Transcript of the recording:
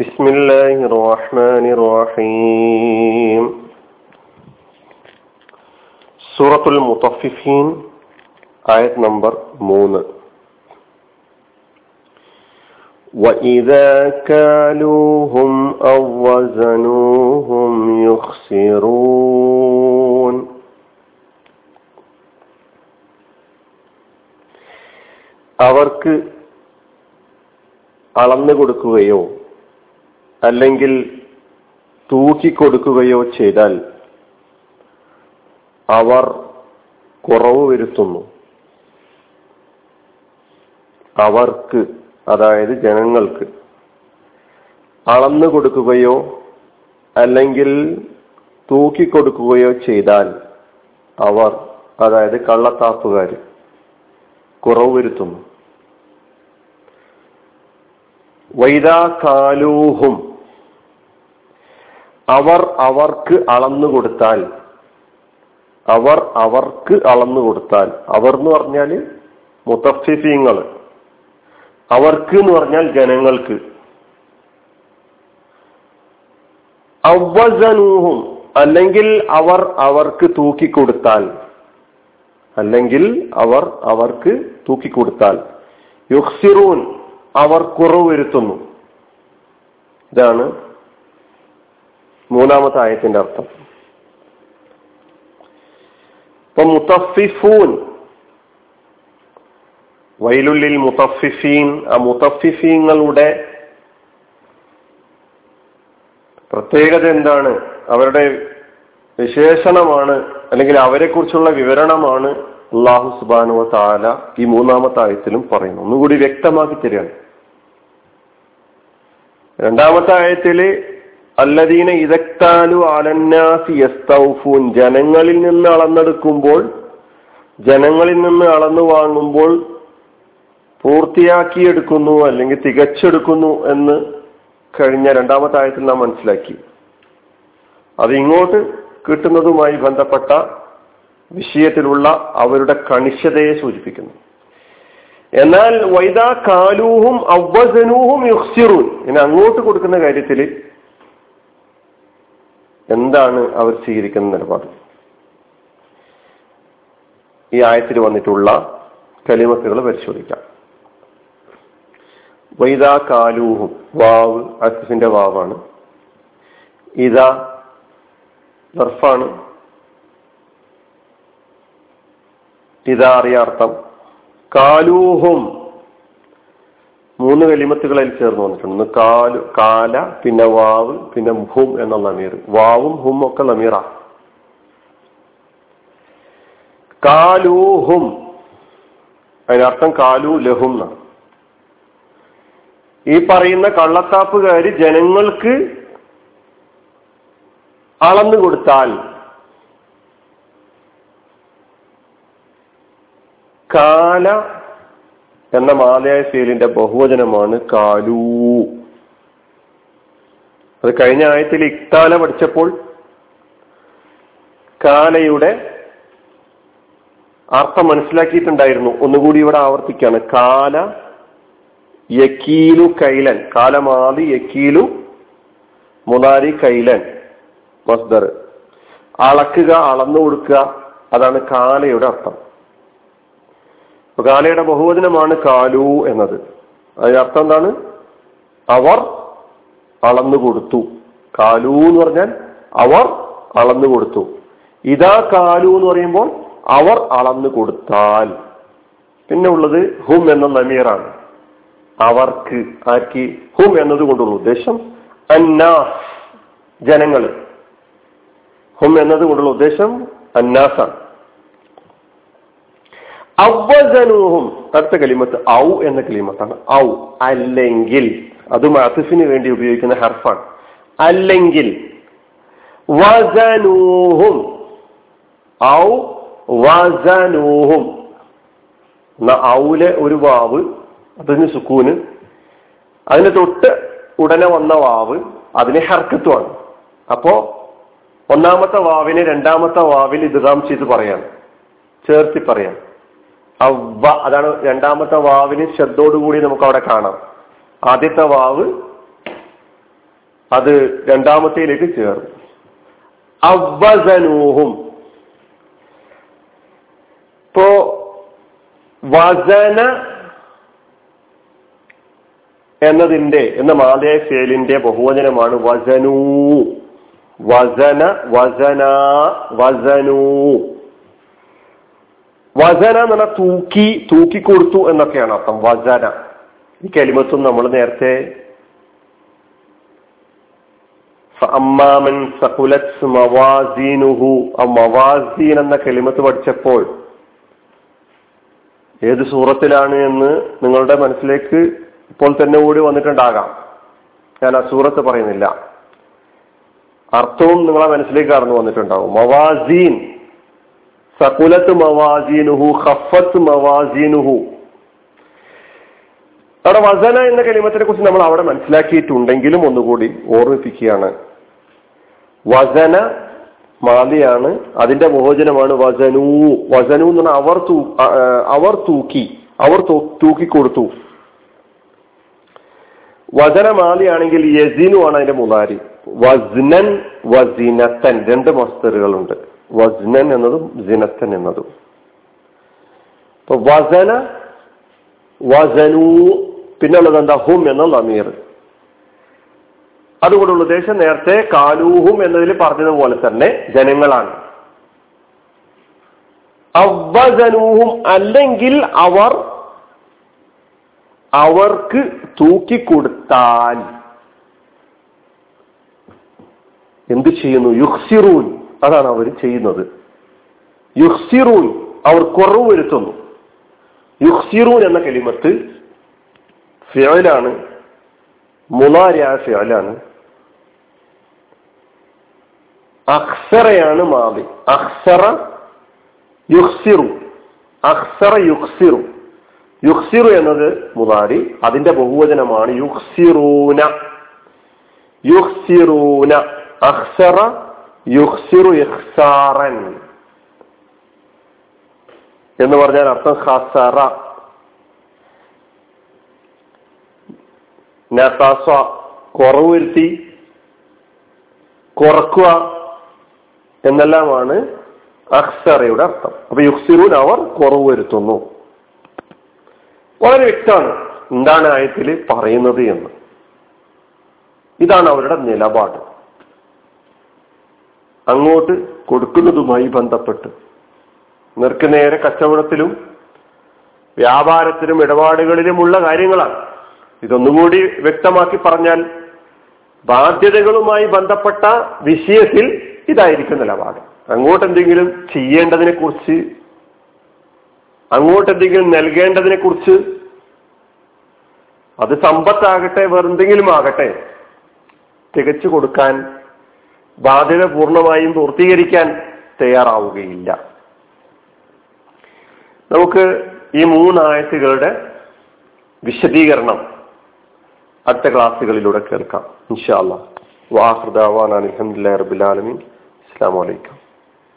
بسم الله الرحمن الرحيم سورة المطففين آية نمبر مون وإذا كالوهم أو وزنوهم يخسرون അവർക്ക് അളന്നു കൊടുക്കുകയോ അല്ലെങ്കിൽ തൂക്കിക്കൊടുക്കുകയോ ചെയ്താൽ അവർ കുറവ് വരുത്തുന്നു. അവർക്ക് അതായത് ജനങ്ങൾക്ക് അളന്നു കൊടുക്കുകയോ അല്ലെങ്കിൽ തൂക്കിക്കൊടുക്കുകയോ ചെയ്താൽ അവർ അതായത് കള്ളത്താപ്പുകാർ കുറവ് വരുത്തുന്നു. വൈദാ കാലൂഹും. അവർ അവർക്ക് അളന്നു കൊടുത്താൽ അവർ അവർക്ക് അളന്നു കൊടുത്താൽ അവർ എന്ന് പറഞ്ഞാൽ മുത്തഫിഫീങ്ങൾ. അവർക്ക് എന്ന് പറഞ്ഞാൽ ജനങ്ങൾക്ക്. അവസനൂഹും അല്ലെങ്കിൽ അവർ അവർക്ക് തൂക്കിക്കൊടുത്താൽ അല്ലെങ്കിൽ അവർ അവർക്ക് തൂക്കിക്കൊടുത്താൽ. യുക്സിറൂൻ അവർ കുറവ് വരുത്തുന്നു ഇതാണ് മൂന്നാമത്തെ ആയത്തിന്റെ അർത്ഥം. ഇപ്പൊ മുത്തഫിഫൂൻ വൈലുള്ളിൽ മുത്തഫിഫീൻ ആ മുത്തഫിഫീങ്ങളുടെ പ്രത്യേകത എന്താണ്? അവരുടെ വിശേഷണമാണ് അല്ലെങ്കിൽ അവരെ കുറിച്ചുള്ള വിവരണമാണ് അള്ളാഹു സുബാനുവ താല ഈ മൂന്നാമത്തെ ആയത്തിലും പറയുന്നു ഒന്നുകൂടി വ്യക്തമാക്കി തരികയാണ്. രണ്ടാമത്തെ ആയത്തിൽ അല്ലദീന ഇതക്താലു അലന്നാസി യസ്തൗഫൂൻ ജനങ്ങളിൽ നിന്ന് അളന്നെടുക്കുമ്പോൾ ജനങ്ങളിൽ നിന്ന് അളന്നു വാങ്ങുമ്പോൾ പൂർത്തിയാക്കിയെടുക്കുന്നു അല്ലെങ്കിൽ തികച്ചെടുക്കുന്നു എന്ന് കഴിഞ്ഞ രണ്ടാമത്തെ ആയത്തിൽ നാം മനസ്സിലാക്കി. അത് ഇങ്ങോട്ട് കിട്ടുന്നതുമായി ബന്ധപ്പെട്ട വിഷയത്തിലുള്ള അവരുടെ കണിശതയെ സൂചിപ്പിക്കുന്നു. എന്നാൽ വൈദാ കാലൂഹും അവസനൂഹും യുക്സിറൂൻ ഇനി അങ്ങോട്ട് കൊടുക്കുന്ന കാര്യത്തിൽ എന്താണ് അവർ സ്വീകരിക്കുന്ന നിലപാട്? ഈ ആയത്തിൽ വന്നിട്ടുള്ള കലിമത്തുകൾ പരിശോധിക്കാം. വൈദാ കാലൂഹും വാവ് അസിഫിന്റെ വാവാണ്. ഇതാ ബർഫാണ് ഇതാ അറിയ അർത്ഥം കാലൂഹും. മൂന്ന് കലിമത്തുകളിൽ ചേർന്ന് വന്നിട്ടുണ്ട്. കാലു കാല പിന്നെ വാവ് പിന്നെ ഹും എന്ന നമീർ വാവും ഹും ഒക്കെ ലമീറ. കാലൂഹും. അതിനർത്ഥം കാലു ലഹും എന്നാണ്. ഈ പറയുന്ന കള്ളത്താപ്പുകാര് ജനങ്ങൾക്ക് അളന്നു കൊടുത്താൽ കാല എന്ന മാലയായ ഫീലിന്റെ ബഹുവചനമാണ് കാലൂ. അത് കഴിഞ്ഞ ആയത്തിൽ ഇക്താല പഠിച്ചപ്പോൾ കാലയുടെ അർത്ഥം മനസ്സിലാക്കിയിട്ടുണ്ടായിരുന്നു. ഒന്നുകൂടി ഇവിടെ ആവർത്തിക്കാണ്. കാല യക്കീലു കൈലൻ. കാലമാതി യക്കീലു മുതാരി കൈലൻ. മസ്ദർ. അളക്കുക അളന്നു കൊടുക്കുക അതാണ് കാലയുടെ അർത്ഥം. കാലയുടെ ബഹുവചനമാണ് കാലു എന്നത്. അർത്ഥം എന്താണ്? അവർ അളന്നു കൊടുത്തു കാലു എന്ന് പറഞ്ഞാൽ അവർ അളന്നു കൊടുത്തു ഇതാ കാലു എന്ന് പറയുമ്പോൾ അവർ അളന്നു കൊടുത്താൽ പിന്നെ ഉള്ളത് ഹും എന്ന നമീറാണ്. അവർക്ക് ആക്കി ഹും എന്നത് കൊണ്ടുള്ള ഉദ്ദേശം അന്നാസ് ജനങ്ങൾ ഹും എന്നത് കൊണ്ടുള്ള ഉദ്ദേശം അന്നാസാണ്. അവസനൂഹും അടുത്ത കലിമത്ത് ഔ എന്ന കലിമത്താണ്. ഔ അല്ലെങ്കിൽ. അത് മാസിഫിന് വേണ്ടി ഉപയോഗിക്കുന്ന ഹർഫാണ്. അല്ലെങ്കിൽ. വസനൂഹും. ഔ വസനൂഹും. ഔലെ ഒരു വാവ് അതിന് സുക്കൂന്. അതിന് തൊട്ട് ഉടനെ വന്ന വാവ് അതിന് ഹർക്കത്വമാണ് അപ്പോ ഒന്നാമത്തെ വാവിനെ രണ്ടാമത്തെ വാവിൽ ഇതാം ചെയ്ത് പറയാണ്. ചേർത്തി പറയാം അവ അതാണ് രണ്ടാമത്തെ വാവിന് ശബ്ദോടുകൂടി നമുക്ക് അവിടെ കാണാം. ആദ്യത്തെ വാവ് അത് രണ്ടാമത്തേലേക്ക് ചേർന്നു. അവസനൂഹും ഇപ്പോ വസന എന്നതിന്റെ എന്ന മാതയ ഫേലിന്റെ ബഹുവചനമാണ് വസനൂ. വസന വസന വസനൂ. വസന എന്ന് പറഞ്ഞാൽ തൂക്കി തൂക്കി കൊടുത്തു എന്നൊക്കെയാണ് അർത്ഥം. വസന ഈ കലിമത്തും നമ്മൾ നേരത്തെ അമ്മാമൻ സകുലത്ത് മവാസീനുഹു. ആ മവാസീൻ എന്ന കലിമത്ത് പഠിച്ചപ്പോൾ ഏത് സൂറത്തിലാണ് എന്ന് നിങ്ങളുടെ മനസ്സിലേക്ക് ഇപ്പോൾ തന്നെ ഓടി വന്നിട്ടുണ്ടാകാം. ഞാൻ ആ സൂറത്ത് പറയുന്നില്ല. അർത്ഥവും നിങ്ങളെ മനസ്സിലേക്ക് കടന്നു വന്നിട്ടുണ്ടാവും മവാസീൻ സകുലത്ത് മവാസീനുഹു ഖഫത്ത് മവാസീനുഹു. അവിടെ വസന എന്ന കലിമത്തിനെ കുറിച്ച് നമ്മൾ അവിടെ മനസ്സിലാക്കിയിട്ടുണ്ടെങ്കിലും ഒന്നുകൂടി ഓർമ്മിപ്പിക്കുകയാണ്. വസന മാലിയാണ് അതിന്റെ മോചനമാണ് വസനു. വസനു എന്ന് പറഞ്ഞാൽ അവർ തൂ അവർ തൂക്കി അവർ തൂക്കിക്കൊടുത്തു. വസന മാലിയാണെങ്കിൽ യസീനു ആണ് അതിന്റെ മുതാരി വസ്നൻ വസിനത്തൻ രണ്ട് മസ്തറുകളുണ്ട്. വസ്നൻ എന്നതും ജിനത്തൻ എന്നതും. ഇപ്പൊ വസന വസനു പിന്നുള്ളത് എന്താ? ഹും എന്ന നമീർ അതുകൊണ്ടുള്ള ഉദ്ദേശം നേരത്തെ കാലൂഹും എന്നതിൽ പറഞ്ഞതുപോലെ തന്നെ ജനങ്ങളാണ്. അവസനൂഹും അല്ലെങ്കിൽ അവർ അവർക്ക് തൂക്കിക്കൊടുത്താൽ എന്ത് ചെയ്യുന്നു? യുഹ്സിറൂൻ. അതാണ് അവർ ചെയ്യുന്നത്. യുഹ്സിറൂൻ അവർ കുറവ് വരുത്തുന്നു. യുഹ്സിറൂൻ എന്ന കലിമത്ത് ഫിയലാണ് മുലാരിയായ ഫിയലാണ് അക്സറയാണ് മാവി അക്സറ യുഹ്സിറു. അക്സറ യുഹ്സിറു. യുഹ്സിറു എന്നത് മുതാരി അതിന്റെ ബഹുവചനമാണ് യുഹ്സിറൂന. യുഹ്സിറൂന. അക്സറ യുഹ്സിറു ഇഹ്സാറൻ എന്ന് പറഞ്ഞാൽ അർത്ഥം ഹസറ കുറവ് വരുത്തി കുറക്കുക എന്നെല്ലാമാണ് അക്സറയുടെ അർത്ഥം. അപ്പൊ യുക്സിറൂൻ അവർ കുറവ് വരുത്തുന്നു വളരെ വ്യക്തമാണ് എന്താണ് ആയത്തിൽ പറയുന്നത് എന്ന്. ഇതാണ് അവരുടെ നിലപാട്. അങ്ങോട്ട് കൊടുക്കുന്നതുമായി ബന്ധപ്പെട്ട്. നിർക്ക് നേരെ കച്ചവടത്തിലും വ്യാപാരത്തിലും ഇടപാടുകളിലുമുള്ള കാര്യങ്ങളാണ്. ഇതൊന്നുകൂടി വ്യക്തമാക്കി പറഞ്ഞാൽ ബാധ്യതകളുമായി ബന്ധപ്പെട്ട വിഷയത്തിൽ ഇതായിരിക്കും നിലപാട്. അങ്ങോട്ട് എന്തെങ്കിലും ചെയ്യേണ്ടതിനെ കുറിച്ച് അങ്ങോട്ട് എന്തെങ്കിലും നൽകേണ്ടതിനെ കുറിച്ച് അത് സമ്പത്താകട്ടെ വേറെന്തെങ്കിലും ആകട്ടെ തികച്ചു കൊടുക്കാൻ ബാധ്യത പൂർണമായും പൂർത്തീകരിക്കാൻ തയ്യാറാവുകയില്ല. നമുക്ക് ഈ മൂന്നായത്തുകളുടെ വിശദീകരണം അടുത്ത ക്ലാസ്സുകളിലൂടെ കേൾക്കാം. ഇൻഷാ അല്ലാ വാഹൃദാവാൻ അലഹമുല്ലാ റബുലാലമീൻ അസ്സാം വലൈക്കും